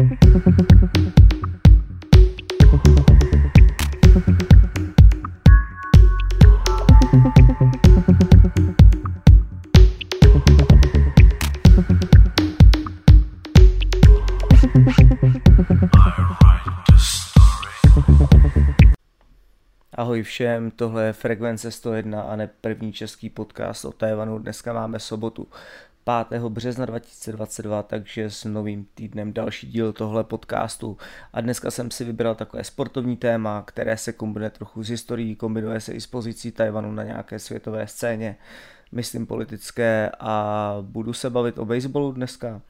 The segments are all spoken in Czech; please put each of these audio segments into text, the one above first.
Ahoj všem, tohle je Frekvence 101 a ne první český podcast o Tajvanu. Dneska máme sobotu 5. března 2022, takže s novým týdnem další díl tohle podcastu. A dneska jsem si vybral takové sportovní téma, které se kombinuje trochu s historií, kombinuje se i s pozicí Tajvanu na nějaké světové scéně, myslím politické a budu se bavit o baseballu dneska.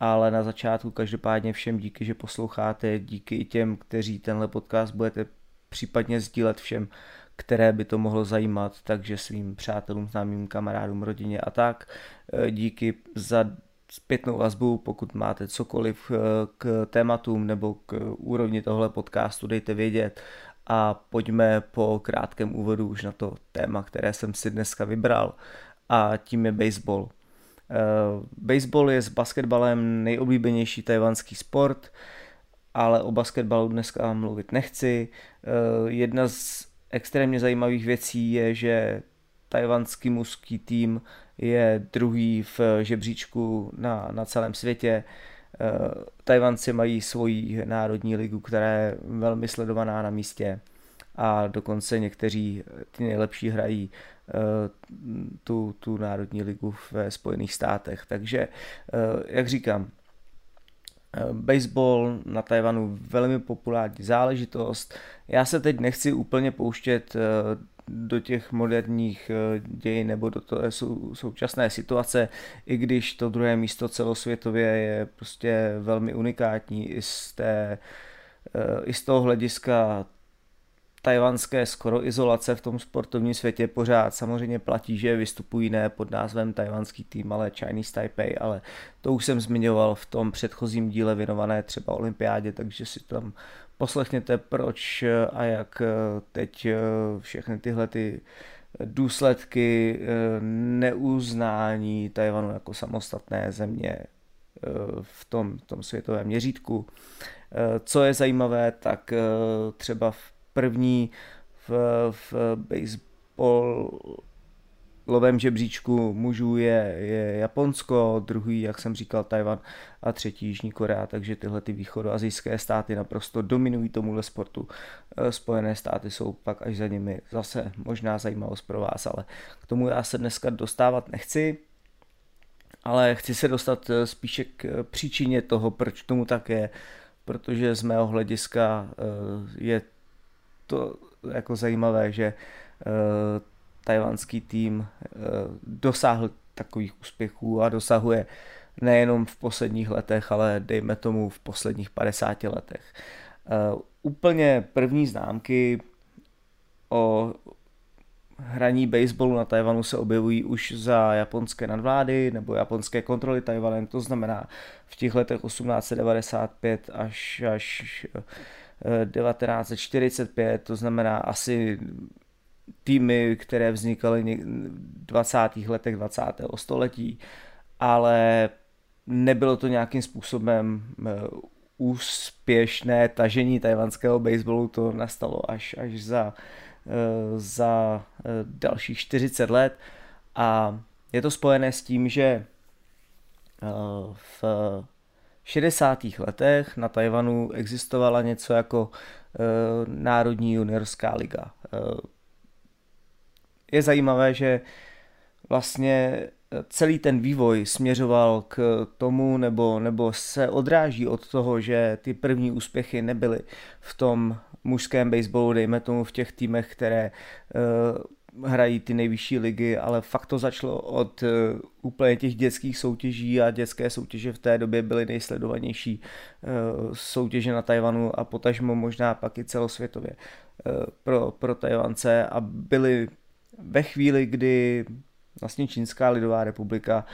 Ale na začátku každopádně všem díky, že posloucháte, díky i těm, kteří tenhle podcast budete případně sdílet všem, které by to mohlo zajímat, takže svým přátelům, známým kamarádům, rodině a tak. E, díky za zpětnou vazbu, pokud máte cokoliv e, k tématům nebo k úrovni tohle podcastu, dejte vědět a pojďme po krátkém úvodu už na to téma, které jsem si dneska vybral a tím je baseball. Uh, baseball je s basketbalem nejoblíbenější tajvanský sport, ale o basketbalu dneska mluvit nechci. Eh, jedna z extrémně zajímavých věcí je, že tajvanský mužský tým je druhý v žebříčku na, na celém světě. Eh, Tajvanci mají svoji národní ligu, která je velmi sledovaná na místě a dokonce někteří ty nejlepší hrají eh, tu, tu národní ligu ve Spojených státech. Takže, jak říkám, Eh, baseball na Tajvanu velmi populární záležitost. Já se teď nechci úplně pouštět eh, do těch moderních eh, dějin nebo do té současné situace, i když to druhé místo celosvětově je prostě velmi unikátní i z, té, i z toho hlediska tajvanské skoro izolace v tom sportovním světě pořád samozřejmě platí, že vystupují ne pod názvem tajvanský tým, ale Chinese Taipei, ale to už jsem zmiňoval v tom předchozím díle věnované třeba olympiádě, takže si tam poslechněte proč a jak teď všechny tyhle ty důsledky neuznání Tajvanu jako samostatné země v tom, tom světovém měřítku. Co je zajímavé, tak třeba v první v, v baseballovém žebříčku mužů je, je Japonsko, druhý, jak jsem říkal, Tajvan a třetí Jižní Korea, takže tyhle ty východoazijské státy naprosto dominují tomuhle sportu. Eh, Spojené státy jsou pak až za nimi zase možná zajímavost pro vás, ale k tomu já se dneska dostávat nechci, ale chci se dostat eh, spíše k příčině toho, proč tomu tak je, protože z mého hlediska eh, je to jako zajímavé, že uh, tajvanský tým uh, dosáhl takových úspěchů a dosahuje nejenom v posledních letech, ale dejme tomu v posledních 50 letech. Uh, úplně první známky o hraní baseballu na Tajvanu se objevují už za japonské nadvlády nebo japonské kontroly Tajvanem, to znamená v těch letech 1895 až, až 1945, to znamená asi týmy, které vznikaly v 20. letech 20. století, ale nebylo to nějakým způsobem eh, úspěšné tažení tajvanského baseballu, to nastalo až, až za, eh, za eh, dalších 40 let a je to spojené s tím, že v 60. letech na Tajvanu existovala něco jako e, Národní juniorská liga. E, je zajímavé, že vlastně celý ten vývoj směřoval k tomu, nebo, nebo se odráží od toho, že ty první úspěchy nebyly v tom mužském baseballu, dejme tomu v těch týmech, které e, hrají ty nejvyšší ligy, ale fakt to začalo od uh, úplně těch dětských soutěží a dětské soutěže v té době byly nejsledovanější uh, soutěže na Tajvanu a potažmo možná pak i celosvětově uh, pro, pro Tajvance a byly ve chvíli, kdy vlastně Čínská lidová republika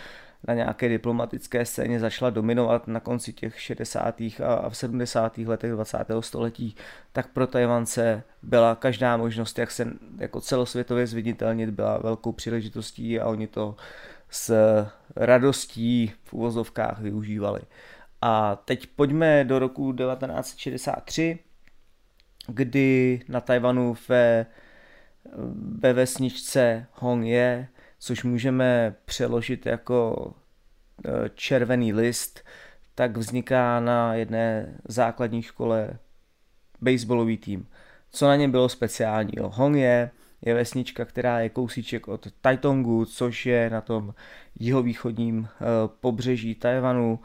na nějaké diplomatické scéně začala dominovat na konci těch 60. a v 70. letech 20. století, tak pro Tajvance byla každá možnost, jak se jako celosvětově zviditelnit, byla velkou příležitostí a oni to s radostí v uvozovkách využívali. A teď pojďme do roku 1963, kdy na Tajvanu ve, ve vesničce Hongye, což můžeme přeložit jako e, červený list, tak vzniká na jedné základní škole baseballový tým. Co na něm bylo speciálního? Hongye je vesnička, která je kousíček od Taitongu, což je na tom jihovýchodním e, pobřeží Tajvanu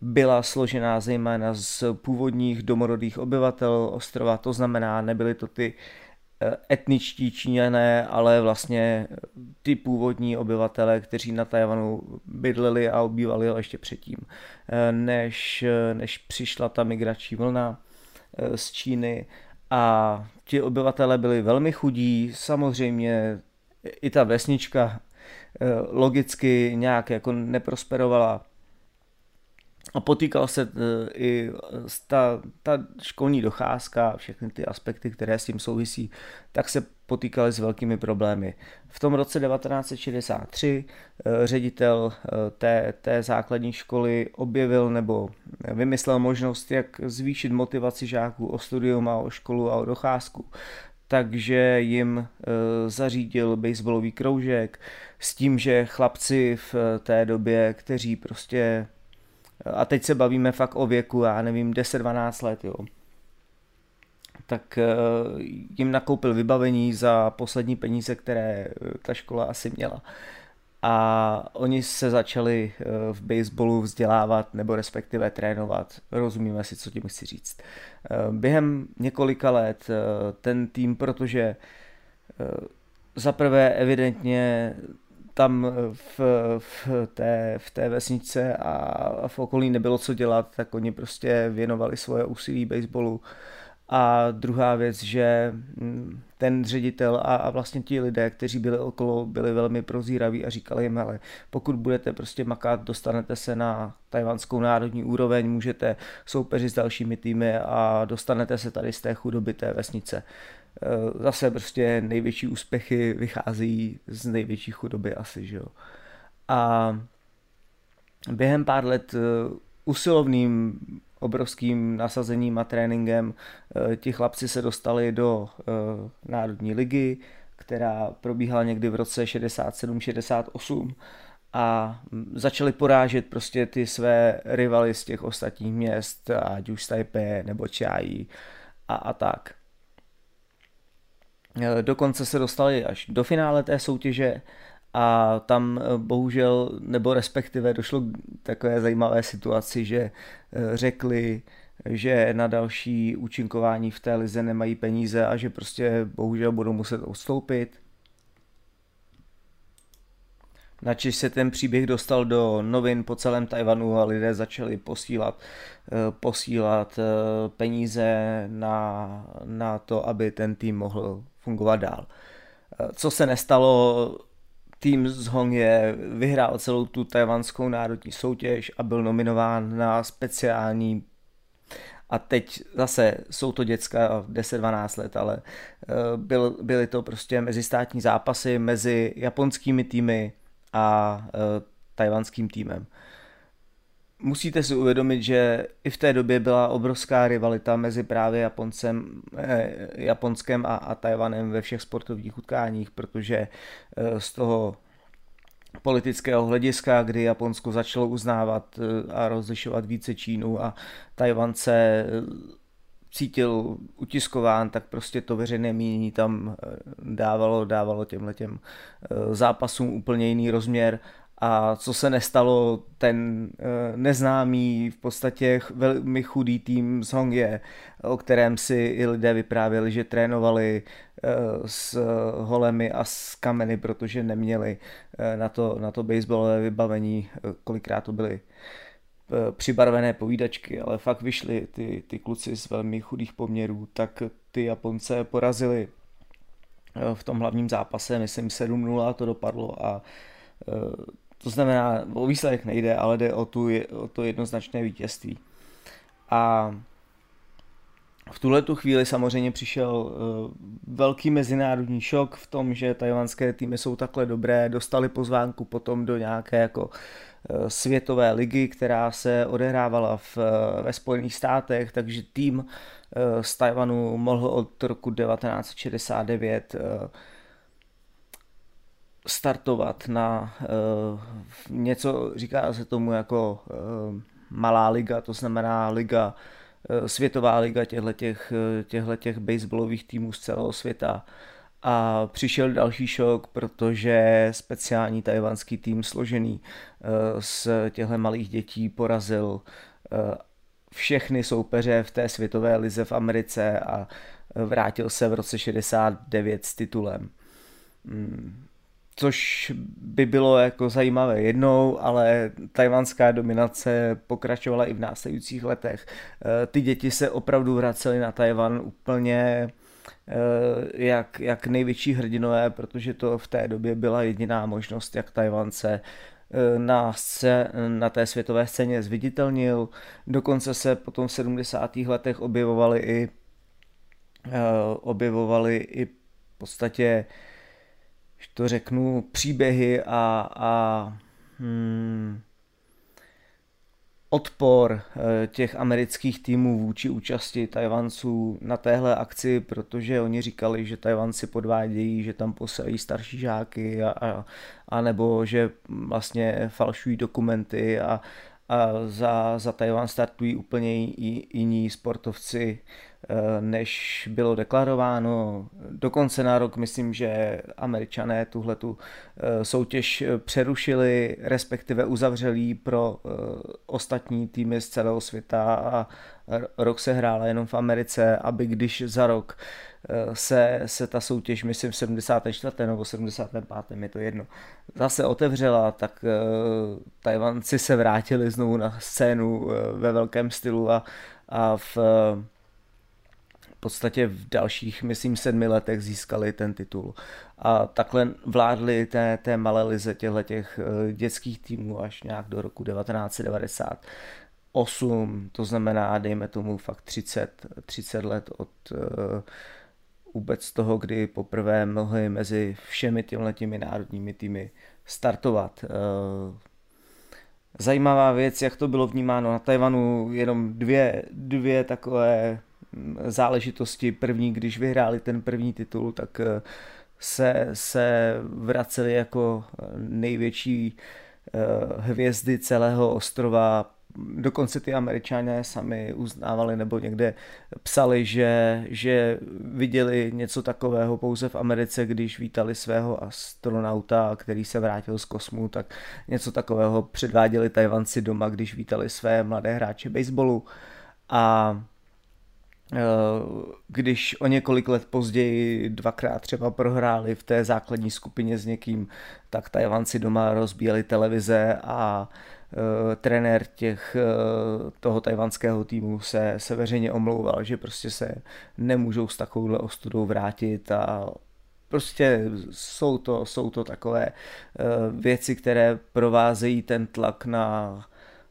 byla složená zejména z původních domorodých obyvatel ostrova, to znamená, nebyly to ty eh, etničtí Číňané, ale vlastně ty původní obyvatele, kteří na Tajvanu bydleli a obývali ještě předtím, eh, než, než přišla ta migrační vlna eh, z Číny. A ti obyvatele byli velmi chudí, samozřejmě i ta vesnička logicky nějak jako neprosperovala a potýkal se e, i ta, ta školní docházka, všechny ty aspekty, které s tím souvisí, tak se potýkali s velkými problémy. V tom roce 1963 e, ředitel e, té, té základní školy objevil nebo vymyslel možnost, jak zvýšit motivaci žáků o studium a o školu a o docházku. Takže jim zařídil baseballový kroužek s tím, že chlapci v té době, kteří prostě a teď se bavíme fakt o věku, já nevím, 10-12 let, jo. Tak eh, jim nakoupil vybavení za poslední peníze, které eh, ta škola asi měla. A oni se začali eh, v baseballu vzdělávat nebo respektive trénovat. Rozumíme si, co tím chci říct. Během několika let ten tým, protože zaprvé evidentně tam v, v, té, v té vesnice a v okolí nebylo co dělat, tak oni prostě věnovali svoje úsilí baseballu. A druhá věc, že mm, ten ředitel a, a vlastně ti lidé, kteří byli okolo, byli velmi prozíraví a říkali jim, ale pokud budete prostě makat, dostanete se na tajvanskou národní úroveň, můžete soupeřit s dalšími týmy a dostanete se tady z té chudoby té vesnice. Eh, zase prostě největší úspěchy vychází z největší chudoby asi, že jo. A během pár let eh, usilovným obrovským nasazením a tréninkem eh, ti chlapci se dostali do Národní ligy, která probíhala někdy v roce 67-68 a začali porážet prostě ty své rivaly z těch ostatních měst, ať už Taipei nebo Čají a, a tak. Eh, dokonce se dostali až do finále té soutěže a tam eh, bohužel, nebo respektive došlo k takové zajímavé situaci, že eh, řekli, že na další účinkování v té lize nemají peníze a že prostě bohužel budou muset odstoupit. Načež se ten příběh dostal do novin po celém Tajvanu a lidé začali posílat, posílat peníze na, na to, aby ten tým mohl fungovat dál. Eh, co se nestalo, tým z Hongye vyhrál celou tu tajvanskou národní soutěž a byl nominován na speciální a teď zase jsou to děcka 10-12 let, ale eh, byl, byly to prostě mezistátní zápasy mezi japonskými týmy a eh, tajvanským týmem. Musíte si uvědomit, že i v té době byla obrovská rivalita mezi právě Japoncem, eh, Japonskem a, a Tajvanem ve všech sportovních utkáních, protože eh, z toho politického hlediska, kdy Japonsko začalo uznávat eh, a rozlišovat více Čínu a Tajvance cítil utiskován, tak prostě to veřejné mínění tam eh, dávalo, dávalo těmhle těm zápasům úplně jiný rozměr. A co se nestalo, ten uh, neznámý, v podstatě velmi chudý tým z Hongye, o kterém si i lidé vyprávěli, že trénovali s holemi a s kameny, protože neměli na to, na to baseballové vybavení, kolikrát to byly přibarvené povídačky, ale fakt vyšli ty, ty kluci z velmi chudých poměrů, tak ty Japonce porazili v tom hlavním zápase, myslím 7-0 to dopadlo a to znamená, o výsledek nejde, ale jde o, tu, o to jednoznačné vítězství. A v tuhle tu chvíli samozřejmě přišel velký mezinárodní šok v tom, že tajvanské týmy jsou takhle dobré, dostali pozvánku potom do nějaké jako světové ligy, která se odehrávala v, ve Spojených státech, takže tým z Tajvanu mohl od roku 1969 startovat na něco, říká se tomu jako malá liga, to znamená liga, světová liga těchto těch baseballových týmů z celého světa a přišel další šok, protože speciální tajvanský tým složený eh, z těchto malých dětí porazil eh, všechny soupeře v té světové lize v Americe a vrátil se v roce 69 s titulem. Hmm. Což by bylo jako zajímavé jednou, ale tajvanská dominace pokračovala i v následujících letech. Eh, ty děti se opravdu vracely na Tajvan úplně Eh, jak, jak největší hrdinové, protože to v té době byla jediná možnost, jak Tajvance eh, na, se, na té světové scéně zviditelnil. Dokonce se potom v 70. letech objevovali i eh, objevovali i v podstatě, to řeknu, příběhy a, a hmm, odpor eh, těch amerických týmů vůči účasti Tajvanců na téhle akci, protože oni říkali, že Tajvanci podvádějí, že tam posají starší žáky a, a, a nebo že vlastně falšují dokumenty a, a za, za Tajvan startují úplně jiní sportovci, než bylo deklarováno. Dokonce na rok myslím, že američané tuhle tu eh, soutěž přerušili, respektive uzavřeli pro eh, ostatní týmy z celého světa a rok se hrála jenom v Americe, aby když za rok se, se ta soutěž, myslím v 74. nebo 75. je to jedno, zase otevřela, tak Tajvanci se vrátili znovu na scénu ve velkém stylu a, a v podstatě v dalších, myslím, sedmi letech získali ten titul. A takhle vládli té, té malé lize těch dětských týmů až nějak do roku 1998, to znamená, dejme tomu fakt 30, 30 let od vůbec toho, kdy poprvé mohli mezi všemi těmi národními týmy startovat. Eh, zajímavá věc, jak to bylo vnímáno na Tajvanu, jenom dvě, dvě takové záležitosti. První, když vyhráli ten první titul, tak eh, se, se vraceli jako největší eh, hvězdy celého ostrova dokonce ty američané sami uznávali nebo někde psali, že, že viděli něco takového pouze v Americe, když vítali svého astronauta, který se vrátil z kosmu, tak něco takového předváděli Tajvanci doma, když vítali své mladé hráče baseballu. A když o několik let později dvakrát třeba prohráli v té základní skupině s někým, tak Tajvanci doma rozbíjeli televize a Eh, trenér těch, eh, toho tajvanského týmu se, se veřejně omlouval, že prostě se nemůžou s takovouhle ostudou vrátit a prostě jsou to, jsou to takové eh, věci, které provázejí ten tlak na,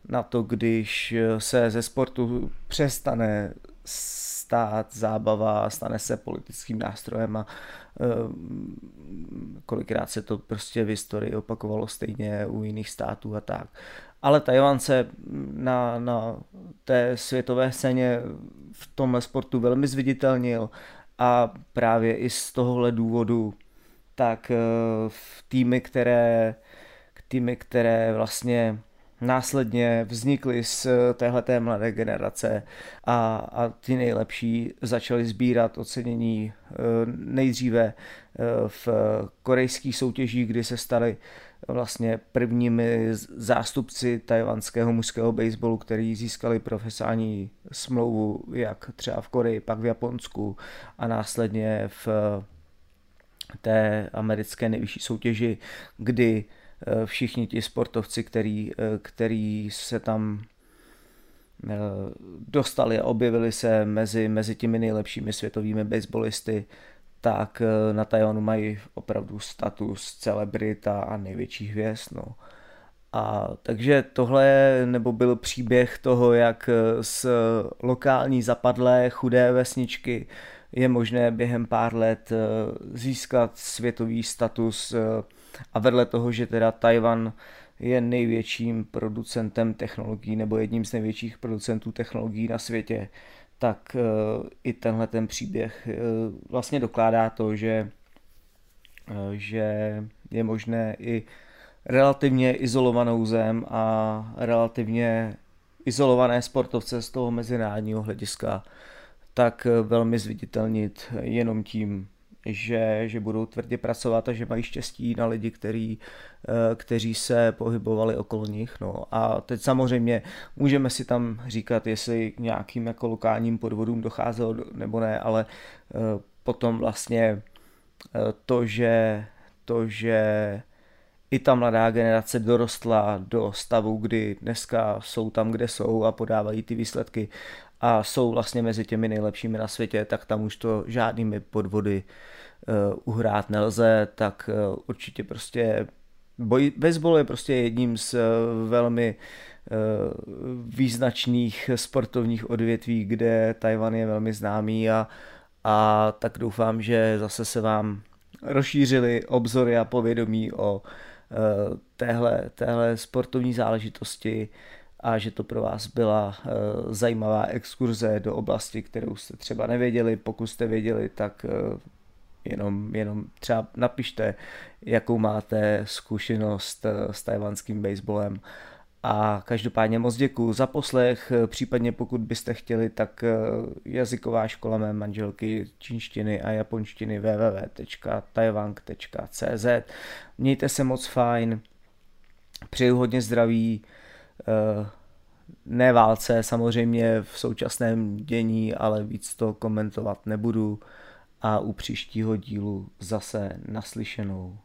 na to, když se ze sportu přestane stát zábava, stane se politickým nástrojem a kolikrát se to prostě v historii opakovalo stejně u jiných států a tak. Ale Tajvan se na, na té světové scéně v tomhle sportu velmi zviditelnil a právě i z tohohle důvodu tak eh, v týmy, které, týmy, které vlastně následně vznikly z téhleté mladé generace a, a ty nejlepší začaly sbírat ocenění eh, nejdříve eh, v korejských soutěžích, kdy se staly vlastně prvními zástupci tajvanského mužského baseballu, který získali profesionální smlouvu jak třeba v Koreji, pak v Japonsku a následně v té americké nejvyšší soutěži, kdy eh, všichni ti sportovci, který, eh, který se tam eh, dostali a objevili se mezi, mezi těmi nejlepšími světovými baseballisty, tak eh, na Tajvanu mají opravdu status celebrita a největší hvězd. No. A takže tohle nebo byl příběh toho, jak eh, z lokální zapadlé chudé vesničky je možné během pár let eh, získat světový status a vedle toho, že teda Tajvan je největším producentem technologií nebo jedním z největších producentů technologií na světě, tak i tenhle ten příběh vlastně dokládá to, že, že je možné i relativně izolovanou zem a relativně izolované sportovce z toho mezinárodního hlediska tak velmi zviditelnit jenom tím, že, že budou tvrdě pracovat a že mají štěstí na lidi, který, eh, kteří se pohybovali okolo nich. No. A teď samozřejmě můžeme si tam říkat, jestli k nějakým jako lokálním podvodům docházelo nebo ne, ale eh, potom vlastně eh, to, že, to, že i ta mladá generace dorostla do stavu, kdy dneska jsou tam, kde jsou a podávají ty výsledky a jsou vlastně mezi těmi nejlepšími na světě, tak tam už to žádnými podvody uh, uhrát nelze, tak uh, určitě prostě boj, baseball je prostě jedním z uh, velmi význačných sportovních odvětví, kde Tajvan je velmi známý a, a tak doufám, že zase se vám rozšířili obzory a povědomí o téhle, téhle sportovní záležitosti a že to pro vás byla zajímavá exkurze do oblasti, kterou jste třeba nevěděli. Pokud jste věděli, tak jenom, jenom třeba napište, jakou máte zkušenost uh, s tajvanským baseballem. A každopádně moc děkuji za poslech, případně pokud byste chtěli, tak jazyková škola mé manželky čínštiny a japonštiny www.taiwank.cz Mějte se moc fajn, přeju hodně zdraví, Eh, ne válce samozřejmě v současném dění, ale víc to komentovat nebudu a u příštího dílu zase naslyšenou.